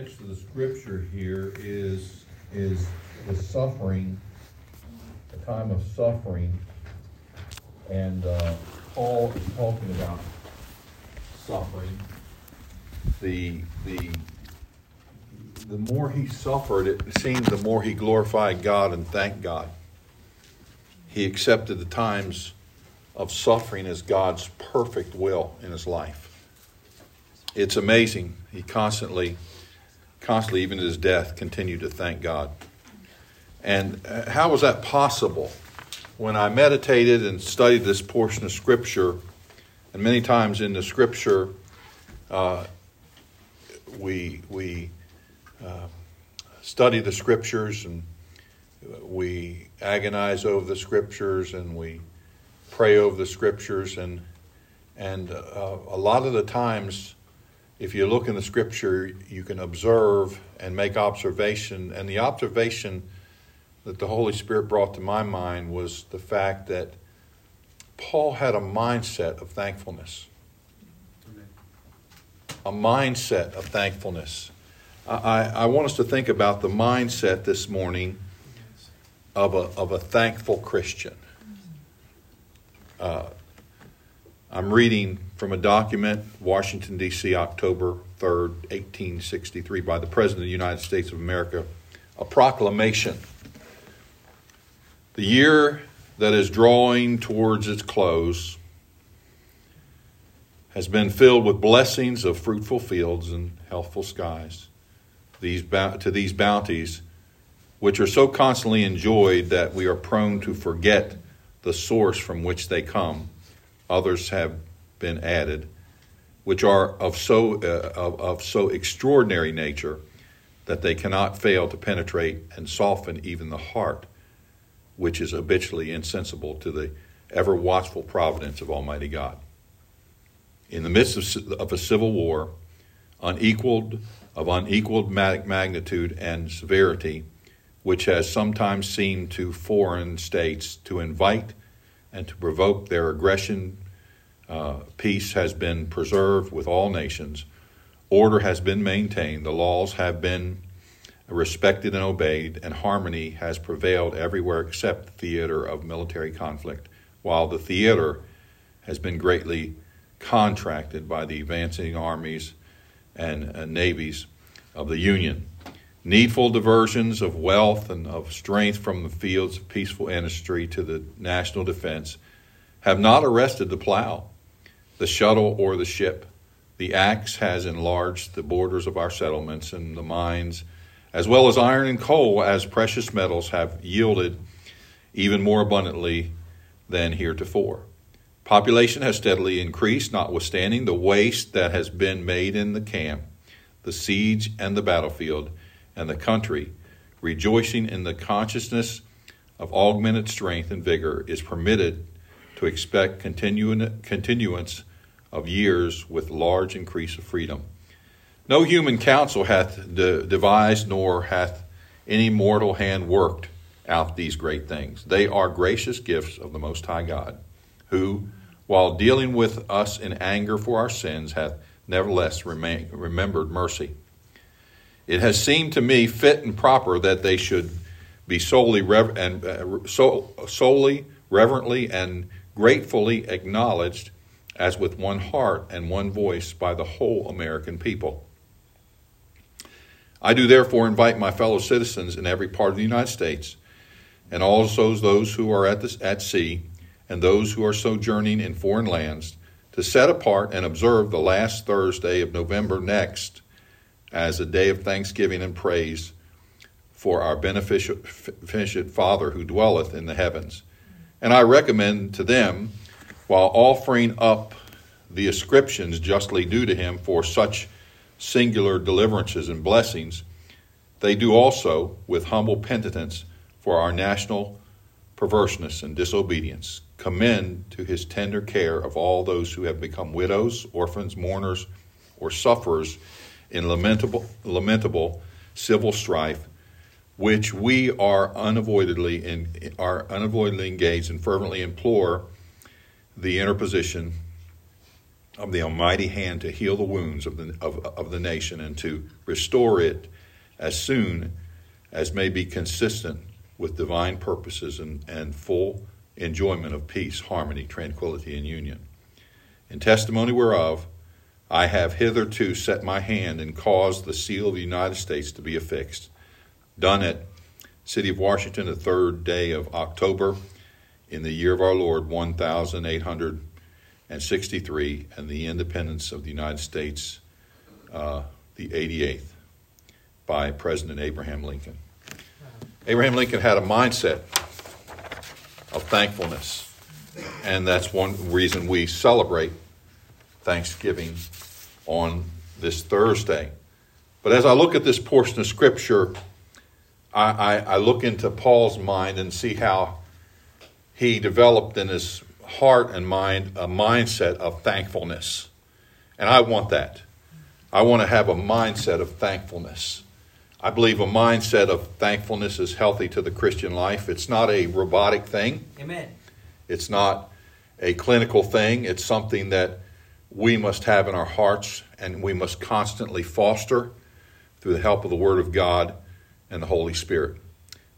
Next to the scripture here is is the suffering, the time of suffering, and uh, Paul is talking about suffering. The the the more he suffered, it seemed the more he glorified God and thanked God. He accepted the times of suffering as God's perfect will in his life. It's amazing. He constantly, constantly, even at his death, continued to thank God. And uh, how was that possible? When I meditated and studied this portion of Scripture, and many times in the Scripture, uh, we we uh, study the Scriptures and we agonize over the Scriptures and we pray over the Scriptures and and uh, a lot of the times if you look in the scripture, you can observe and make observation. And the observation that the Holy Spirit brought to my mind was the fact that Paul had a mindset of thankfulness. A mindset of thankfulness. I, I want us to think about the mindset this morning of a, of a thankful Christian. Uh, I'm reading from a document, Washington, D.C., October 3rd, 1863, by the President of the United States of America, a proclamation. The year that is drawing towards its close has been filled with blessings of fruitful fields and healthful skies. These, to these bounties, which are so constantly enjoyed that we are prone to forget the source from which they come others have been added, which are of so, uh, of, of so extraordinary nature that they cannot fail to penetrate and soften even the heart, which is habitually insensible to the ever watchful providence of Almighty God. In the midst of, of a civil war, unequaled of unequaled magnitude and severity, which has sometimes seemed to foreign states to invite and to provoke their aggression, uh, peace has been preserved with all nations. Order has been maintained. The laws have been respected and obeyed, and harmony has prevailed everywhere except the theater of military conflict, while the theater has been greatly contracted by the advancing armies and uh, navies of the Union. Needful diversions of wealth and of strength from the fields of peaceful industry to the national defense have not arrested the plow, the shuttle, or the ship. The axe has enlarged the borders of our settlements and the mines, as well as iron and coal, as precious metals have yielded even more abundantly than heretofore. Population has steadily increased, notwithstanding the waste that has been made in the camp, the siege, and the battlefield and the country, rejoicing in the consciousness of augmented strength and vigor, is permitted to expect continuance of years with large increase of freedom. No human counsel hath de- devised, nor hath any mortal hand worked out these great things. They are gracious gifts of the Most High God, who, while dealing with us in anger for our sins, hath nevertheless remain, remembered mercy it has seemed to me fit and proper that they should be solely rever- and uh, so, solely reverently and gratefully acknowledged as with one heart and one voice by the whole American people. I do therefore invite my fellow citizens in every part of the United States, and also those who are at, at sea, and those who are sojourning in foreign lands, to set apart and observe the last Thursday of November next as a day of thanksgiving and praise for our beneficent Father who dwelleth in the heavens. And I recommend to them, while offering up the ascriptions justly due to him for such singular deliverances and blessings, they do also with humble penitence for our national perverseness and disobedience. Commend to his tender care of all those who have become widows, orphans, mourners, or sufferers in lamentable, lamentable civil strife, which we are unavoidably in, are unavoidably engaged and fervently implore the interposition of the Almighty hand to heal the wounds of the, of, of the nation and to restore it as soon as may be consistent with divine purposes and, and full enjoyment of peace, harmony, tranquility, and union. In testimony whereof, I have hitherto set my hand and caused the seal of the United States to be affixed. Done at City of Washington, the third day of October, in the year of our Lord, 1863, and the independence of the United States, uh, the 88th, by President Abraham Lincoln. Abraham Lincoln had a mindset of thankfulness, and that's one reason we celebrate Thanksgiving on this Thursday. But as I look at this portion of Scripture, I, I, I look into Paul's mind and see how he developed in his heart and mind a mindset of thankfulness. And I want that. I want to have a mindset of thankfulness. I believe a mindset of thankfulness is healthy to the Christian life. It's not a robotic thing. Amen. It's not a clinical thing. It's something that we must have in our hearts and we must constantly foster through the help of the Word of God and the Holy Spirit.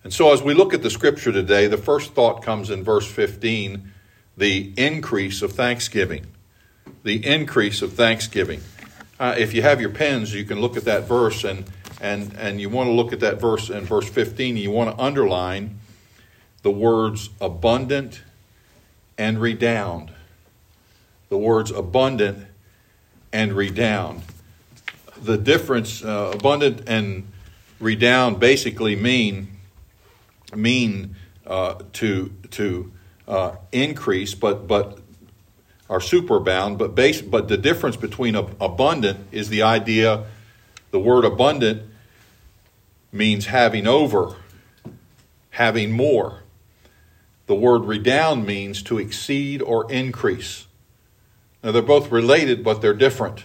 And so, as we look at the scripture today, the first thought comes in verse 15 the increase of thanksgiving. The increase of thanksgiving. Uh, if you have your pens, you can look at that verse, and, and, and you want to look at that verse in verse 15, you want to underline the words abundant and redound. The words abundant and redound. The difference, uh, abundant and redound, basically mean mean uh, to to uh, increase, but but are superabound. But base, but the difference between abundant is the idea. The word abundant means having over, having more. The word redound means to exceed or increase. Now they're both related, but they're different.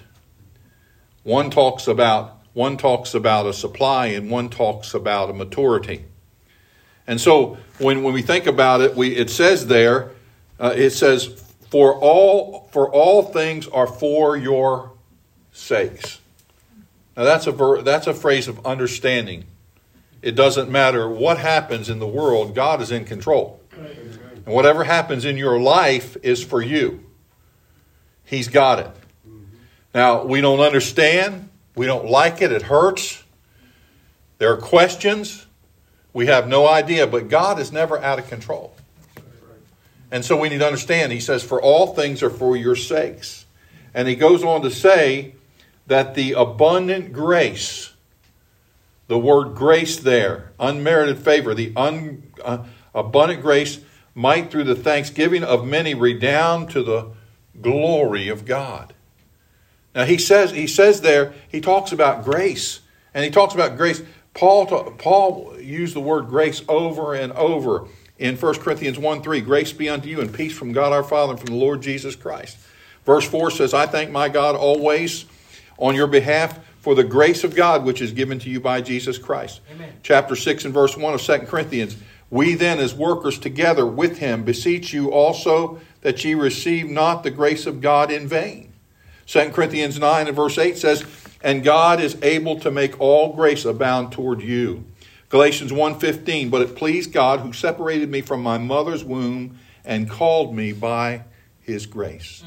One talks about one talks about a supply, and one talks about a maturity. And so when, when we think about it, we, it says there, uh, it says, for all, for all things are for your sakes. Now that's a, ver- that's a phrase of understanding. It doesn't matter what happens in the world, God is in control. And whatever happens in your life is for you. He's got it. Now, we don't understand. We don't like it. It hurts. There are questions. We have no idea, but God is never out of control. And so we need to understand, he says, For all things are for your sakes. And he goes on to say that the abundant grace, the word grace there, unmerited favor, the un, uh, abundant grace might through the thanksgiving of many redound to the glory of God. Now he says he says there he talks about grace and he talks about grace Paul, Paul used the word grace over and over in 1 Corinthians 1 3. Grace be unto you and peace from God our Father and from the Lord Jesus Christ. Verse 4 says, I thank my God always on your behalf for the grace of God which is given to you by Jesus Christ. Amen. Chapter 6 and verse 1 of 2 Corinthians. We then, as workers together with him, beseech you also that ye receive not the grace of God in vain. 2 Corinthians 9 and verse 8 says, and God is able to make all grace abound toward you. Galatians 1:15 But it pleased God who separated me from my mother's womb and called me by his grace.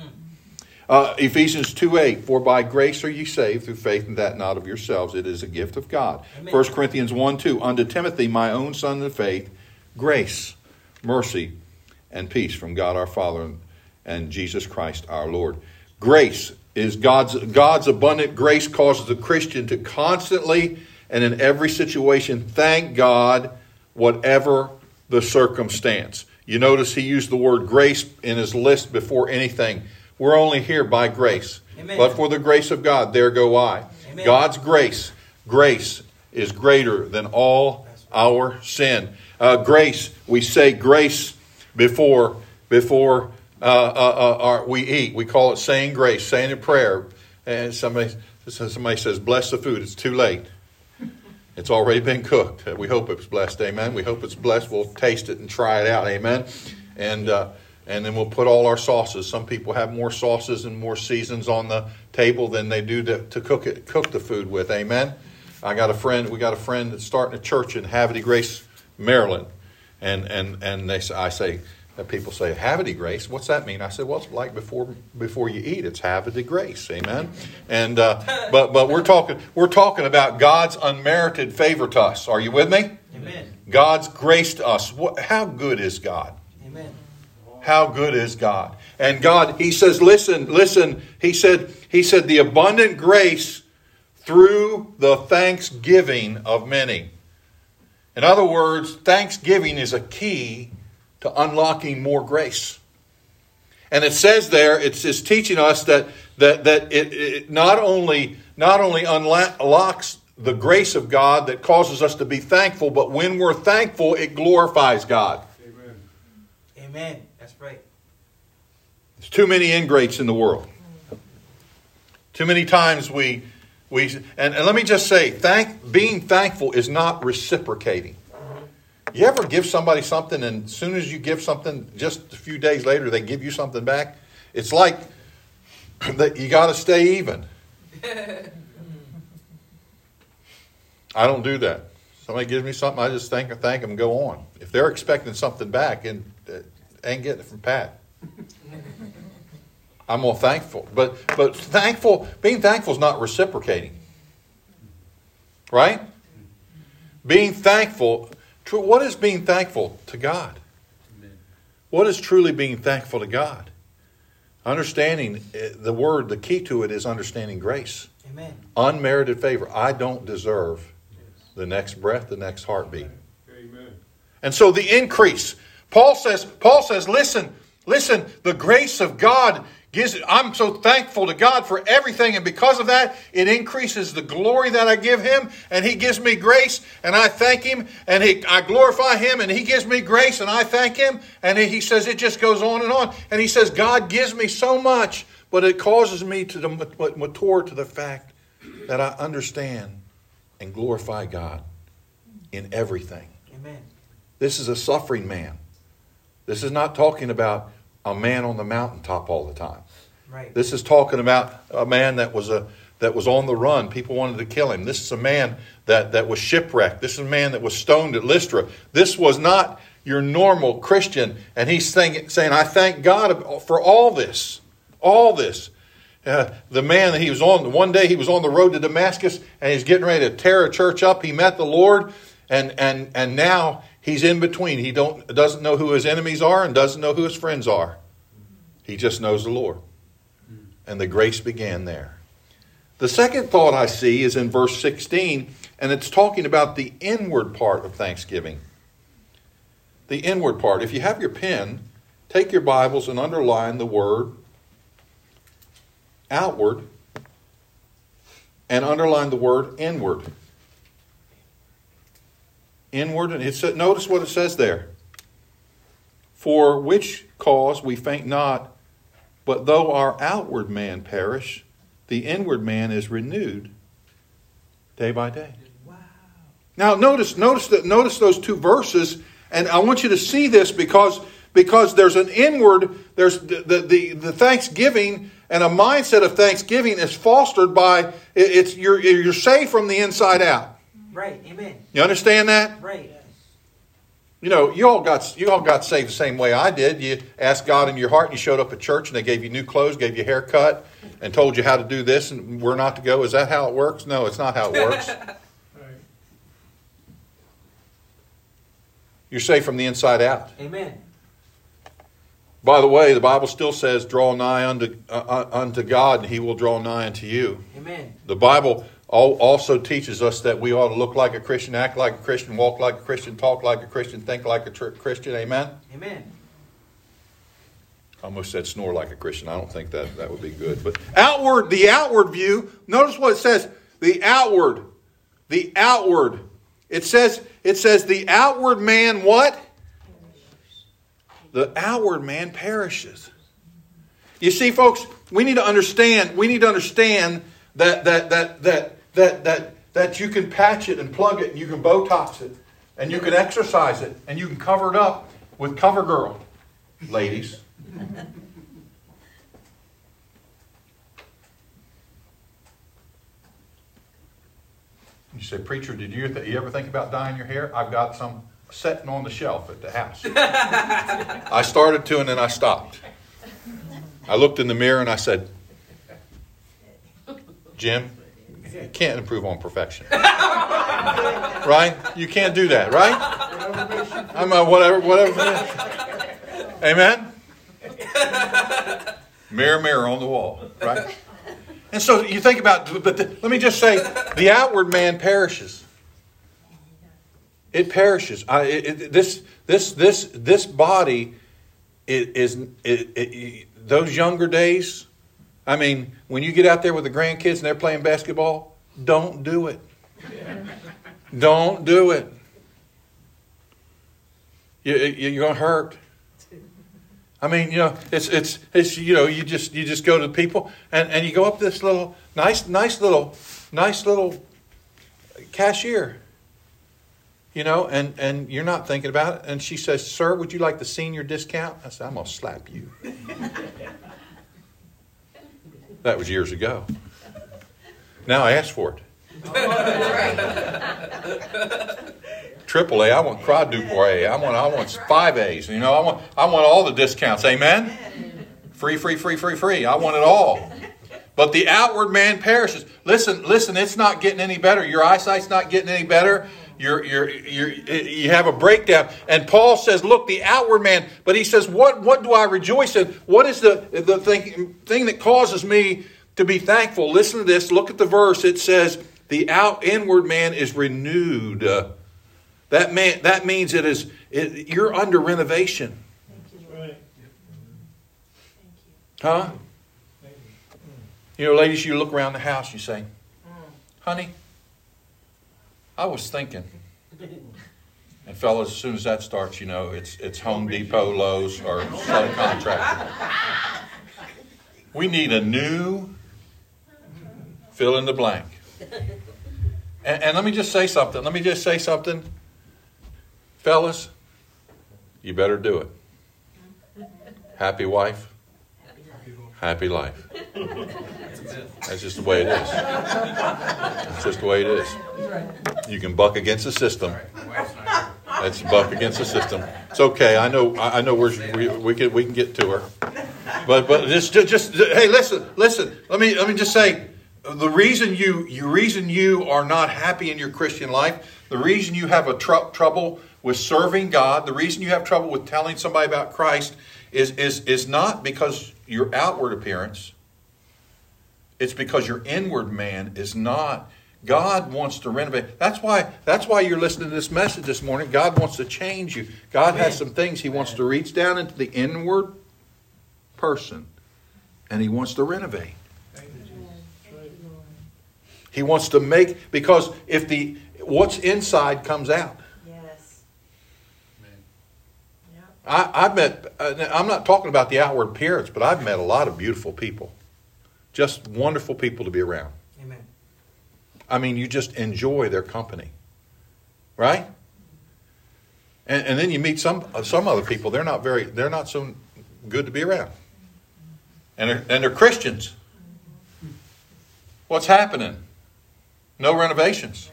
Uh, Ephesians 2 8, for by grace are ye saved through faith, and that not of yourselves. It is a gift of God. Amen. 1 Corinthians 1 2, unto Timothy, my own son in faith, grace, mercy, and peace from God our Father and Jesus Christ our Lord. Grace is God's, God's abundant grace causes the Christian to constantly and in every situation thank God, whatever the circumstance. You notice he used the word grace in his list before anything. We're only here by grace. Amen. But for the grace of God, there go I. Amen. God's grace, grace is greater than all our sin. Uh, grace, we say grace before before uh, uh, uh we eat. We call it saying grace, saying a prayer. And somebody, somebody says, bless the food. It's too late. It's already been cooked. We hope it's blessed. Amen. We hope it's blessed. We'll taste it and try it out. Amen. And uh, and then we'll put all our sauces. Some people have more sauces and more seasons on the table than they do to, to cook it, cook the food with. Amen. I got a friend. We got a friend that's starting a church in Havre Grace, Maryland, and and and they I say that people say Havre Grace. What's that mean? I said, well, it's like before before you eat, it's Havre Grace. Amen. And uh, but but we're talking we're talking about God's unmerited favor to us. Are you with me? Amen. God's grace to us. What, how good is God? Amen. How good is God? And God, He says, listen, listen. He said, He said, the abundant grace through the thanksgiving of many. In other words, thanksgiving is a key to unlocking more grace. And it says there, it's, it's teaching us that, that, that it, it not only, not only unlocks the grace of God that causes us to be thankful, but when we're thankful, it glorifies God. Amen. Amen. That's right. There's too many ingrates in the world. Too many times we we and, and let me just say, thank being thankful is not reciprocating. You ever give somebody something and as soon as you give something, just a few days later they give you something back? It's like that you gotta stay even. I don't do that. Somebody gives me something, I just thank thank them go on. If they're expecting something back, and uh, ain't getting it from Pat. I'm more thankful, but but thankful, being thankful is not reciprocating, right? Being thankful. What is being thankful to God? What is truly being thankful to God? Understanding uh, the word, the key to it is understanding grace. Amen. Unmerited favor. I don't deserve the next breath, the next heartbeat. Amen. And so the increase. Paul says, Paul says, listen, listen, the grace of God gives I'm so thankful to God for everything, and because of that, it increases the glory that I give him, and he gives me grace, and I thank him, and he, I glorify him, and he gives me grace, and I thank him, and he says it just goes on and on. And he says, God gives me so much, but it causes me to mature to the fact that I understand and glorify God in everything. Amen. This is a suffering man. This is not talking about a man on the mountaintop all the time. Right. This is talking about a man that was a that was on the run. People wanted to kill him. This is a man that, that was shipwrecked. This is a man that was stoned at Lystra. This was not your normal Christian. And he's saying, saying I thank God for all this. All this. Uh, the man that he was on, one day he was on the road to Damascus and he's getting ready to tear a church up. He met the Lord and, and, and now he's in between. He don't, doesn't know who his enemies are and doesn't know who his friends are. He just knows the Lord. And the grace began there. The second thought I see is in verse 16, and it's talking about the inward part of thanksgiving. The inward part. If you have your pen, take your Bibles and underline the word outward and underline the word inward. Inward, and it's, notice what it says there. For which cause we faint not, but though our outward man perish, the inward man is renewed day by day. Wow. Now notice, notice that notice those two verses, and I want you to see this because because there's an inward, there's the, the, the, the thanksgiving and a mindset of thanksgiving is fostered by it's you're you're saved from the inside out. Right. Amen. You understand that? Right. You know, you all got you all got saved the same way I did. You asked God in your heart, and you showed up at church, and they gave you new clothes, gave you a haircut, and told you how to do this, and we're not to go. Is that how it works? No, it's not how it works. You're saved from the inside out. Amen. By the way, the Bible still says, "Draw nigh unto uh, uh, unto God, and He will draw nigh unto you." Amen. The Bible also teaches us that we ought to look like a Christian, act like a Christian, walk like a Christian, talk like a Christian, think like a tr- Christian. Amen. Amen. I almost said snore like a Christian. I don't think that that would be good. But outward, the outward view. Notice what it says. The outward, the outward. It says it says the outward man what? the outward man perishes. You see, folks, we need to understand, we need to understand that that that that that that that you can patch it and plug it and you can Botox it and you can exercise it and you can cover it up with CoverGirl, ladies. You say, preacher, did you, th- you ever think about dyeing your hair? I've got some sitting on the shelf at the house. I started to and then I stopped. I looked in the mirror and I said, Jim, you can't improve on perfection. right? You can't do that, right? I'm a whatever, whatever. Amen? Mirror, mirror on the wall, right? And so you think about, but the, let me just say, the outward man perishes. It perishes. I, it, it, this, this, this, this body is, it, those younger days. I mean, when you get out there with the grandkids and they're playing basketball, don't do it. Don't do it. You, you're going to hurt. I mean, you know, it's it's it's you know, you just you just go to the people and, and you go up this little nice nice little nice little cashier. You know, and, and you're not thinking about it. And she says, Sir, would you like the senior discount? I said, I'm gonna slap you. That was years ago. Now I ask for it triple A. I want quadruple A. I want I want five A's. You know, I want I want all the discounts. Amen. Free, free, free, free, free. I want it all. But the outward man perishes. Listen, listen. It's not getting any better. Your eyesight's not getting any better. You're, you're, you're, you have a breakdown. And Paul says, look, the outward man, but he says, what, what do I rejoice in? What is the, the thing, thing that causes me to be thankful? Listen to this. Look at the verse. It says, the out inward man is renewed that, man, that means it is, it, you're under renovation. You. Huh? You know, ladies, you look around the house, you say, honey, I was thinking. And fellas, as soon as that starts, you know, it's, it's Home Depot, Lowe's, or some contractor. We need a new fill in the blank. And, and let me just say something. Let me just say something. Fellas, you better do it. Happy wife, happy life. That's just the way it is. That's just the way it is. You can buck against the system. That's buck against the system. It's okay. I know. I know. We're, we we can we can get to her. But but just just hey, listen, listen. Let me let me just say the reason you you reason you are not happy in your Christian life, the reason you have a tr- trouble with serving God, the reason you have trouble with telling somebody about Christ is, is, is not because your outward appearance, it's because your inward man is not. God wants to renovate. That's why, that's why you're listening to this message this morning. God wants to change you. God has some things He wants to reach down into the inward person and He wants to renovate. He wants to make because if the what's inside comes out, I, have met, uh, I'm not talking about the outward appearance, but I've met a lot of beautiful people. Just wonderful people to be around. Amen. I mean, you just enjoy their company. Right? And, and then you meet some, uh, some other people, they're not very, they're not so good to be around. And they're, and they're Christians. What's happening? No renovations.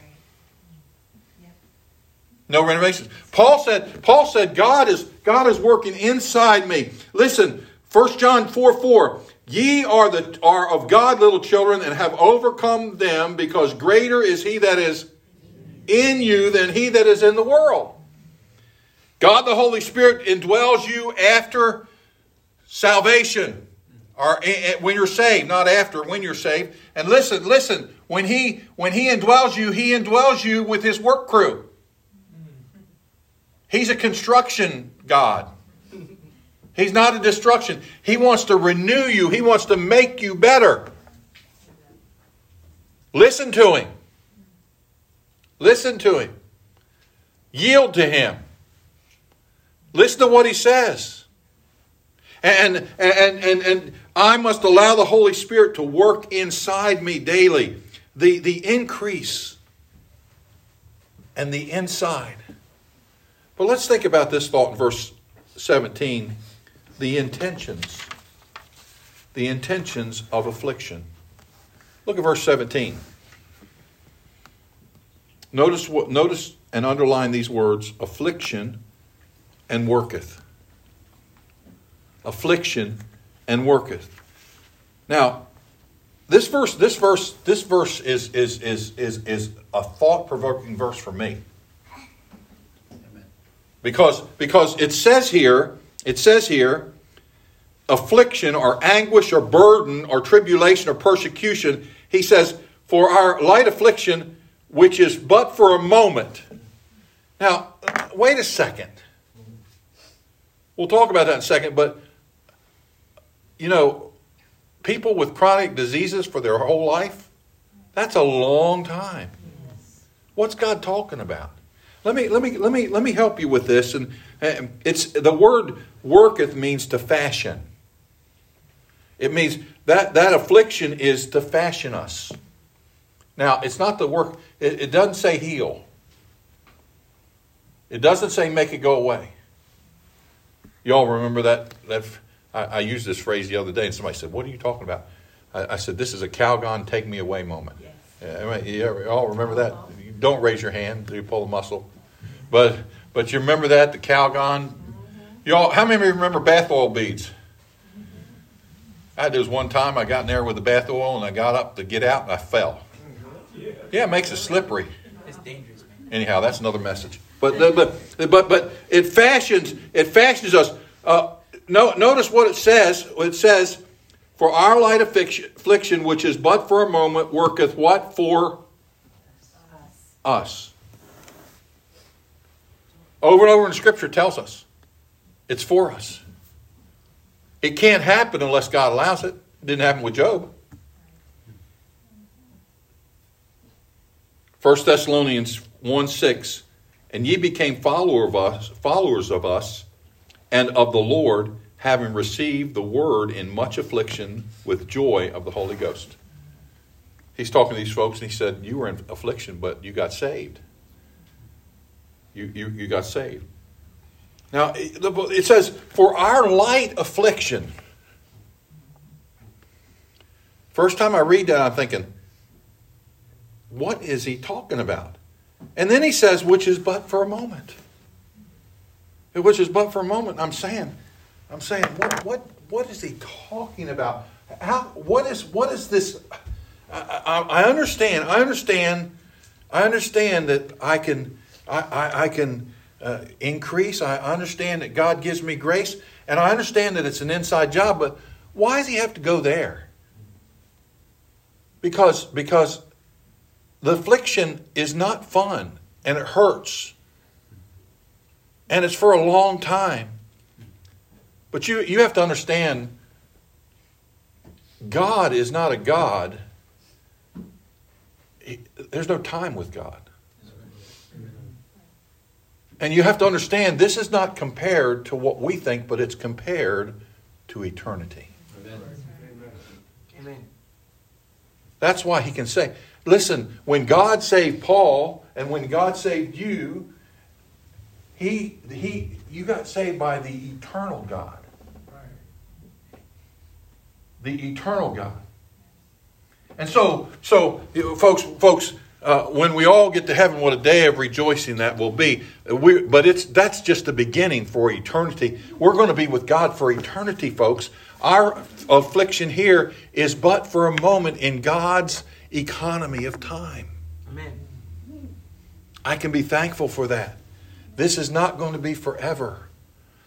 No renovations. Paul said, Paul said, God is, God is working inside me. Listen, 1 John 4 4. Ye are the are of God little children and have overcome them, because greater is he that is in you than he that is in the world. God the Holy Spirit indwells you after salvation. Or eh, eh, when you're saved, not after, when you're saved. And listen, listen, when he when he indwells you, he indwells you with his work crew. He's a construction God. He's not a destruction. He wants to renew you, He wants to make you better. Listen to Him. Listen to Him. Yield to Him. Listen to what He says. And, and, and, and I must allow the Holy Spirit to work inside me daily. The, the increase and the inside but let's think about this thought in verse 17 the intentions. The intentions of affliction. Look at verse 17. Notice what notice and underline these words affliction and worketh. Affliction and worketh. Now, this verse, this verse, this verse is is is is is a thought-provoking verse for me. Because because it says here, it says here, affliction or anguish or burden or tribulation or persecution, he says, for our light affliction, which is but for a moment. Now, wait a second. We'll talk about that in a second, but you know, people with chronic diseases for their whole life, that's a long time. What's God talking about? Let me let me let me let me help you with this. And it's the word worketh means to fashion. It means that that affliction is to fashion us. Now, it's not the work. It, it doesn't say heal. It doesn't say make it go away. Y'all remember that that I, I, used this phrase the other day, and somebody said, "What are you talking about?" I, I said, "This is a Calgon take me away moment." Yes. Yeah, you all remember that? Don't raise your hand; you pull a muscle. But but you remember that the Calgon. Y'all, how many of you remember bath oil beads? I had this one time. I got in there with the bath oil, and I got up to get out, and I fell. Yeah, it makes it slippery. It's dangerous, man. Anyhow, that's another message. But but but but it fashions it fashions us. Uh, no, notice what it says. It says, For our light affliction, which is but for a moment, worketh what? For us. Over and over in Scripture tells us it's for us. It can't happen unless God allows it. It didn't happen with Job. 1 Thessalonians 1 6, and ye became follower of us, followers of us and of the Lord, having received the word in much affliction with joy of the Holy Ghost. He's talking to these folks and he said, You were in affliction, but you got saved. You, you, you got saved. Now, it says, For our light affliction. First time I read that, I'm thinking, What is he talking about? And then he says, Which is but for a moment which is but for a moment. I'm saying, I'm saying, what, what, what is he talking about? How, what is, what is this? I, I, understand. I understand. I understand that I can, I, I, I can uh, increase. I understand that God gives me grace, and I understand that it's an inside job. But why does he have to go there? Because because the affliction is not fun and it hurts and it's for a long time. But you, you have to understand God is not a God. There's no time with God. And you have to understand this is not compared to what we think, but it's compared to eternity. Amen. That's why he can say, listen, when God saved Paul and when God saved you, he, he, you got saved by the eternal God. The eternal God. And so, so folks, folks, uh, when we all get to heaven, what a day of rejoicing that will be. We, but it's that's just the beginning for eternity. We're going to be with God for eternity, folks. Our affliction here is but for a moment in God's economy of time. Amen. I can be thankful for that. This is not going to be forever.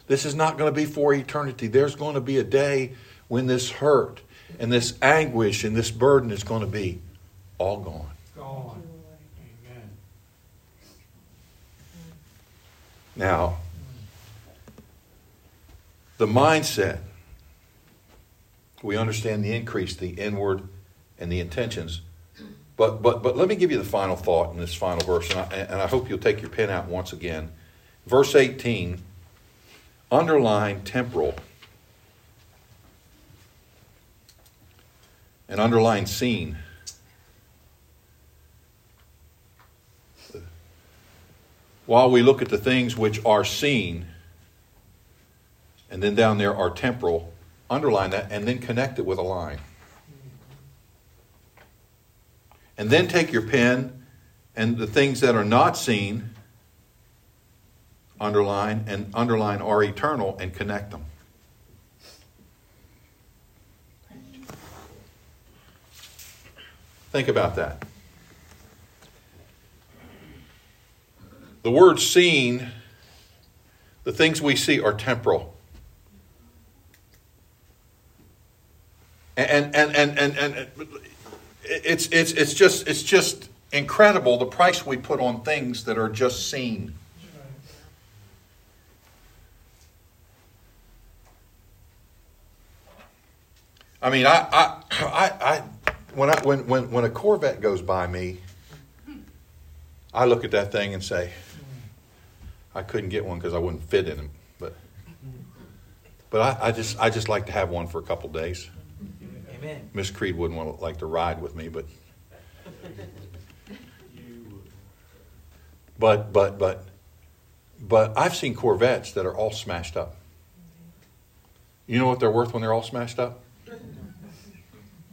This is not going to be for eternity. There's going to be a day when this hurt and this anguish and this burden is going to be all gone. Gone. Amen. Now, the mindset, we understand the increase, the inward, and the intentions. But, but, but let me give you the final thought in this final verse, and I, and I hope you'll take your pen out once again. Verse 18, underline temporal. And underline seen. While we look at the things which are seen, And then down there are temporal. Underline that and then connect it with a line. And then take your pen and the things that are not seen, underline, and underline are eternal and connect them. Think about that. The word seen, the things we see are temporal. And, and, and, and, and, it's, it's, it's, just, it's just incredible the price we put on things that are just seen. I mean, I, I, I, when, I, when, when, when a Corvette goes by me, I look at that thing and say, I couldn't get one because I wouldn't fit in them. But, but I, I, just, I just like to have one for a couple days. Amen. Miss Creed wouldn't want to like to ride with me, but, but, but, but, but I've seen Corvettes that are all smashed up. You know what they're worth when they're all smashed up?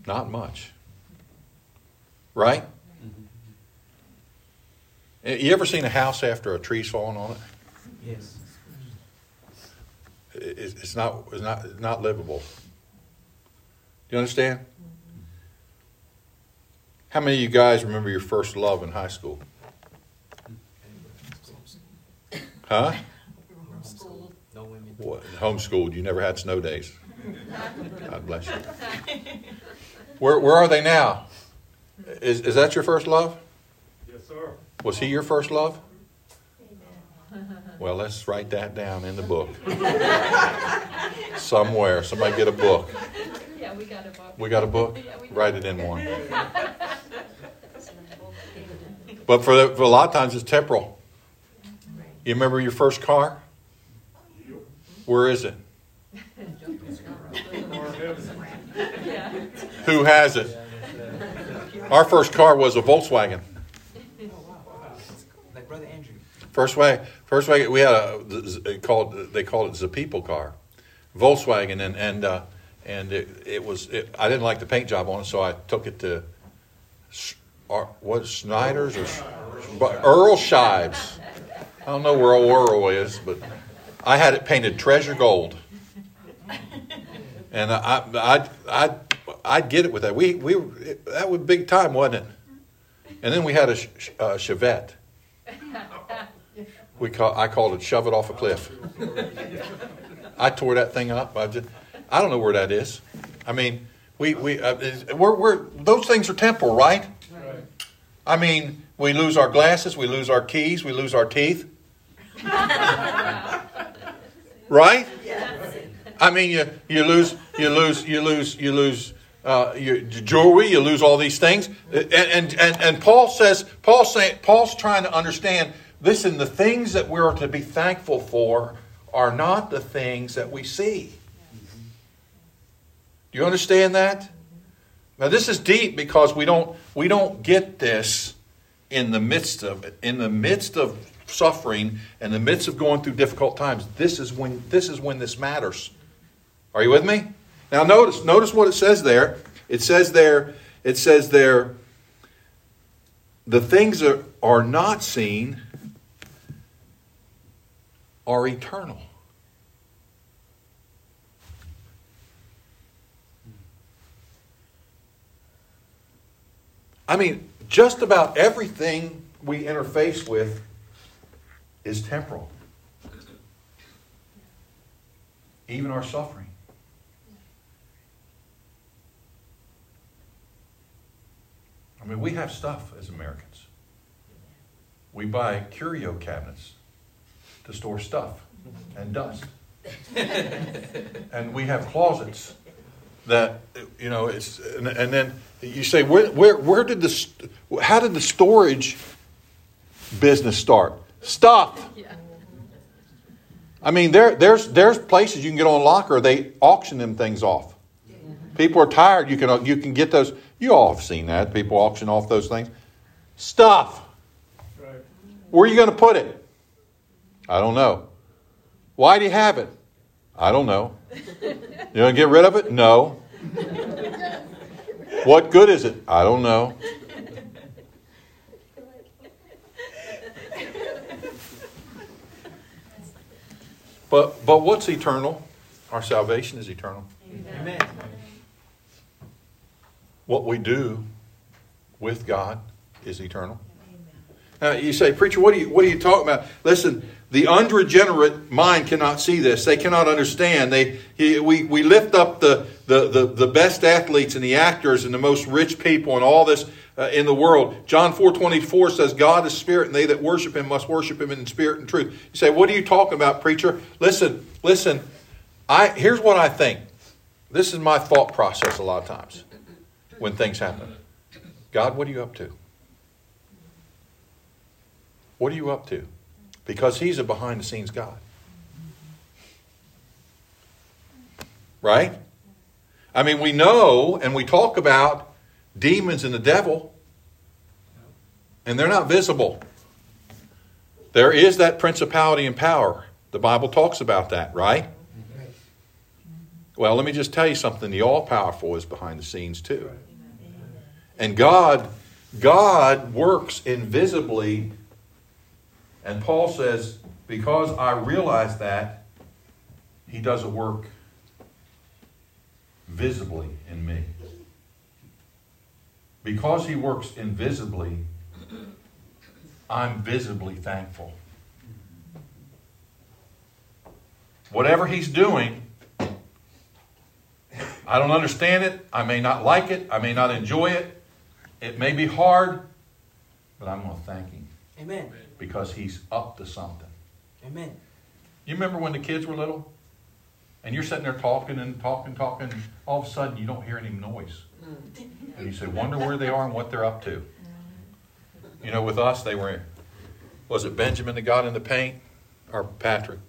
Not much. Right? Mm-hmm. You ever seen a house after a tree's fallen on it? Yes. It's not, it's not, it's not livable. Do you understand? How many of you guys remember your first love in high school? Huh? Homeschooled. No women. What? Homeschooled. You never had snow days. God bless you. Where, where are they now? Is, is that your first love? Yes, sir. Was he your first love? Well, let's write that down in the book. Somewhere. Somebody get a book. Yeah, we got a book. We got a book? Yeah. Write it in one. But for, the, for a lot of times, it's temporal. You remember your first car? Where is it? Who has it? Our first car was a Volkswagen. Like Brother Andrew. First way, first way, we had a they called they called it the people car, Volkswagen, and and uh, and it, it was it, I didn't like the paint job on it, so I took it to what Snyder's or Earl Scheib. I don't know where old Earl is, but I had it painted treasure gold, and I I I I'd get it with that. We we that was big time, wasn't it? And then we had a, sh- uh Chevette. We call, I called it shove it off a cliff. I tore that thing up. I just, I don't know where that is. I mean, we we uh, we're, we're those things are temporal, right? Right. I mean, we lose our glasses, we lose our keys, we lose our teeth. right? I mean, you you lose you lose you lose you lose uh, your jewelry, you lose all these things, and and and, and Paul says Paul's saying Paul's trying to understand. Listen, the things that we're to be thankful for are not the things that we see. Do you understand that? Now this is deep because we don't we don't get this in the midst of it. In the midst of suffering, in the midst of going through difficult times, this is when this is when this matters. Are you with me? Now notice notice what it says there. It says there it says there the things that are not seen are eternal. I mean, just about everything we interface with is temporal. Even our suffering. I mean, we have stuff as Americans. We buy curio cabinets to store stuff and dust. and we have closets that you know it's and, and then you say where, where where did the st- how did the storage business start stuff Yeah. i mean there there's there's places you can get on locker they auction them things off people are tired you can you can get those you all have seen that people auction off those things stuff Right. where are you going to put it i don't know why do you have it I don't know. You gonna get rid of it? No. What good is it? I don't know. But but what's eternal? Our salvation is eternal. Amen. What we do with God is eternal. Now you say, preacher, what are you what are you talking about? Listen, the unregenerate mind cannot see this. They cannot understand. They he, we we lift up the, the the the best athletes and the actors and the most rich people and all this uh, in the world. John four twenty four says, "God is spirit, and they that worship Him must worship Him in spirit and truth." You say, "What are you talking about, preacher?" Listen, listen. I here's what I think. This is my thought process a lot of times when things happen. God, what are you up to? What are you up to? Because He's a behind the scenes God. Right? I mean, we know and we talk about demons and the devil, and they're not visible. There is that principality and power. The Bible talks about that, right? Well, let me just tell you something. The all powerful is behind the scenes too. And God, God works invisibly. And Paul says, because I realize that, he does a work visibly in me. Because he works invisibly, I'm visibly thankful. Whatever he's doing, I don't understand it. I may not like it. I may not enjoy it. It may be hard, but I'm going to thank him Amen. because he's up to something. Amen. You remember when the kids were little? And you're sitting there talking and talking, talking, And all of a sudden you don't hear any noise. And you say, wonder where they are and what they're up to. You know, with us, they were, was it Benjamin that got in the paint? Or Patrick?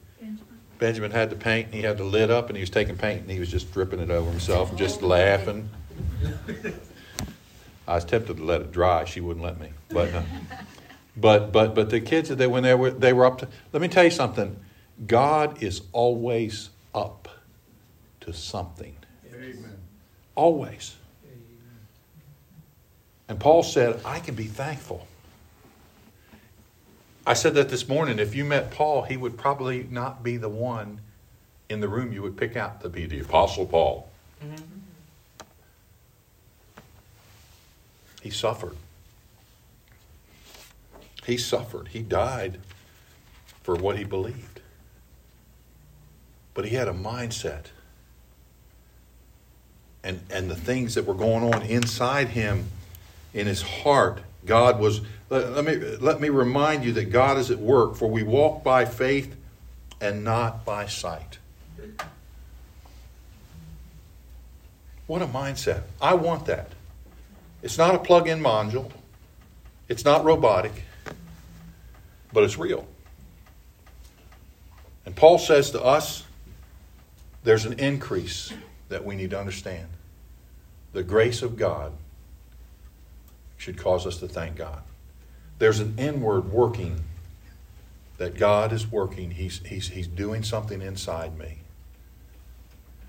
Benjamin had the paint and he had the lid up and he was taking paint and he was just dripping it over himself and just laughing. I was tempted to let it dry. She wouldn't let me. But, uh, but, but, but the kids, that they, when they were, they were up to, let me tell you something. God is always up to something. Amen. Always. And Paul said, I can be thankful. I said that this morning. If you met Paul, he would probably not be the one in the room you would pick out to be the Apostle Paul. Mm-hmm. He suffered. He suffered. He died for what he believed. But he had a mindset. And, and the things that were going on inside him, in his heart, God was. Let, let me, let me remind you that God is at work, for we walk by faith and not by sight. What a mindset. I want that. It's not a plug in module, it's not robotic, but it's real. And Paul says to us there's an increase that we need to understand. The grace of God should cause us to thank God. There's an inward working that God is working. He's, he's, he's doing something inside me.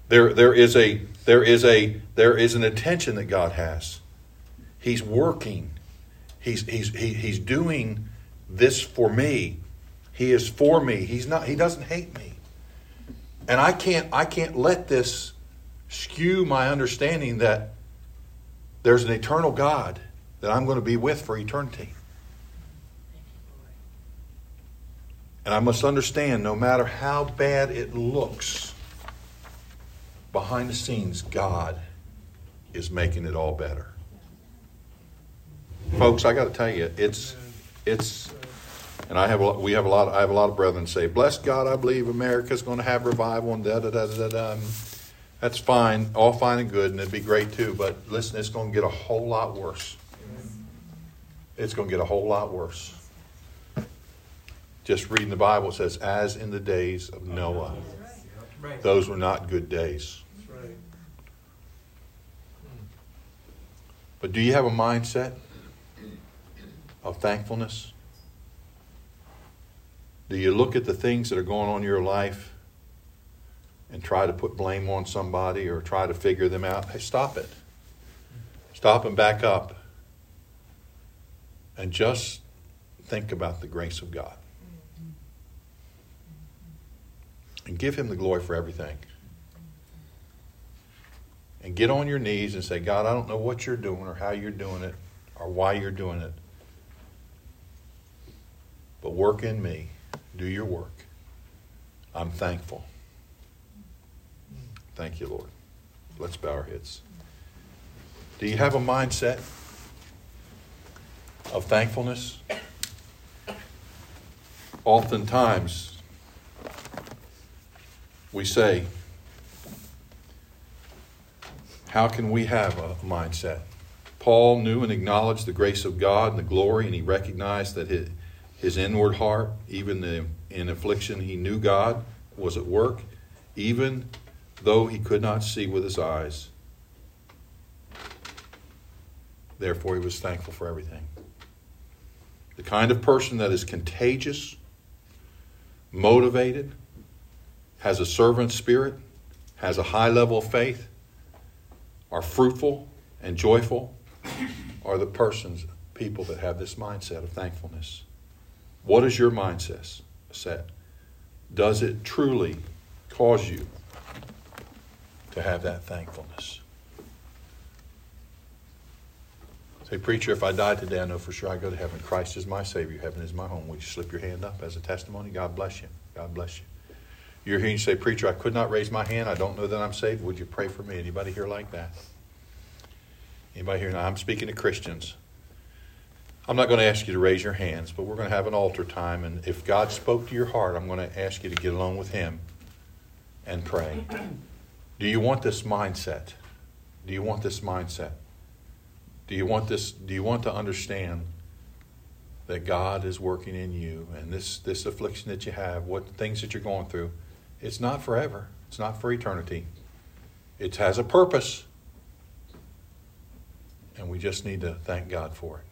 There, there, is a, there, is a, there is an attention that God has. He's working. He's, he's, he, he's doing this for me. He is for me. He's not, he doesn't hate me. And I can't, I can't let this skew my understanding that there's an eternal God that I'm going to be with for eternity. And I must understand no matter how bad it looks, behind the scenes, God is making it all better. Folks, I got to tell you, it's it's and I have a, we have a lot. I have a lot of brethren say, "Bless God, I believe America's going to have revival." And da da da da da. That's fine, all fine and good, and it'd be great too. But listen, it's going to get a whole lot worse. It's going to get a whole lot worse. Just reading the Bible says, "As in the days of Noah, those were not good days." That's right. But do you have a mindset of thankfulness? Do you look at the things that are going on in your life and try to put blame on somebody or try to figure them out. Hey, stop it. Stop and back up. And just think about the grace of God. And give Him the glory for everything. And get on your knees and say, God, I don't know what you're doing or how you're doing it or why you're doing it. But work in me. Do your work. I'm thankful. Thank you, Lord. Let's bow our heads. Do you have a mindset of thankfulness? Oftentimes, we say, How can we have a mindset? Paul knew and acknowledged the grace of God and the glory, and he recognized that his, his inward heart, even the, in affliction, he knew God was at work, even though he could not see with his eyes. Therefore, he was thankful for everything. The kind of person that is contagious, motivated, has a servant spirit, has a high level of faith, are fruitful and joyful, are the persons, people that have this mindset of thankfulness. What is your mindset? Set? Does it truly cause you to have that thankfulness? Say, preacher, if I die today, I know for sure I go to heaven. Christ is my Savior. Heaven is my home. Will you slip your hand up as a testimony? God bless you. God bless you. You're here and you say, Preacher, I could not raise my hand. I don't know that I'm saved. Would you pray for me? Anybody here like that? Anybody here? Now, I'm speaking to Christians. I'm not going to ask you to raise your hands, but we're going to have an altar time. And if God spoke to your heart, I'm going to ask you to get along with Him and pray. Do you want this mindset? Do you want this mindset? Do you want this? Do you want to understand that God is working in you and this, this affliction that you have, what things that you're going through, it's not forever. It's not for eternity. It has a purpose. And we just need to thank God for it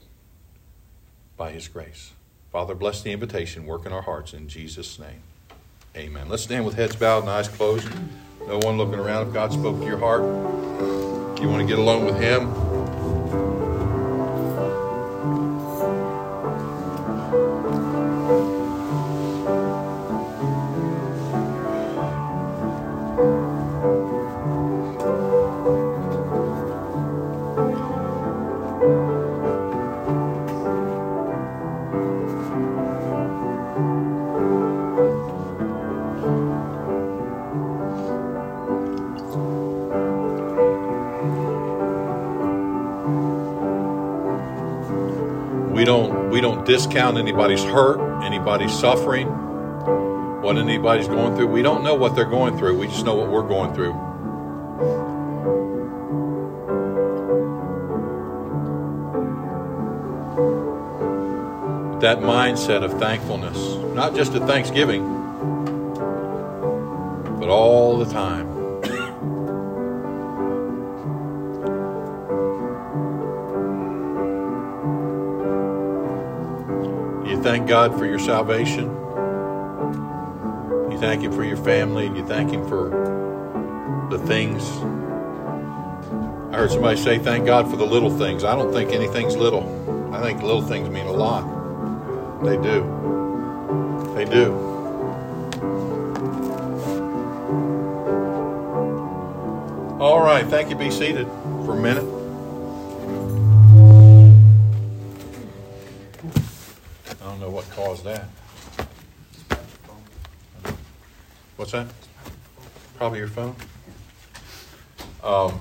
by His grace. Father, bless the invitation. Work in our hearts in Jesus' name. Amen. Let's stand with heads bowed and eyes closed. No one looking around. If God spoke to your heart, you want to get along with Him. We don't we don't discount anybody's hurt, anybody's suffering, what anybody's going through. We don't know what they're going through. We just know what we're going through. That mindset of thankfulness, not just at Thanksgiving, but all the time. Thank God for your salvation. You thank Him for your family. You thank Him for the things. I heard somebody say, Thank God for the little things. I don't think anything's little. I think little things mean a lot. They do. They do. All right, thank you. Be seated for a minute. What. What's that? Probably your phone. Um,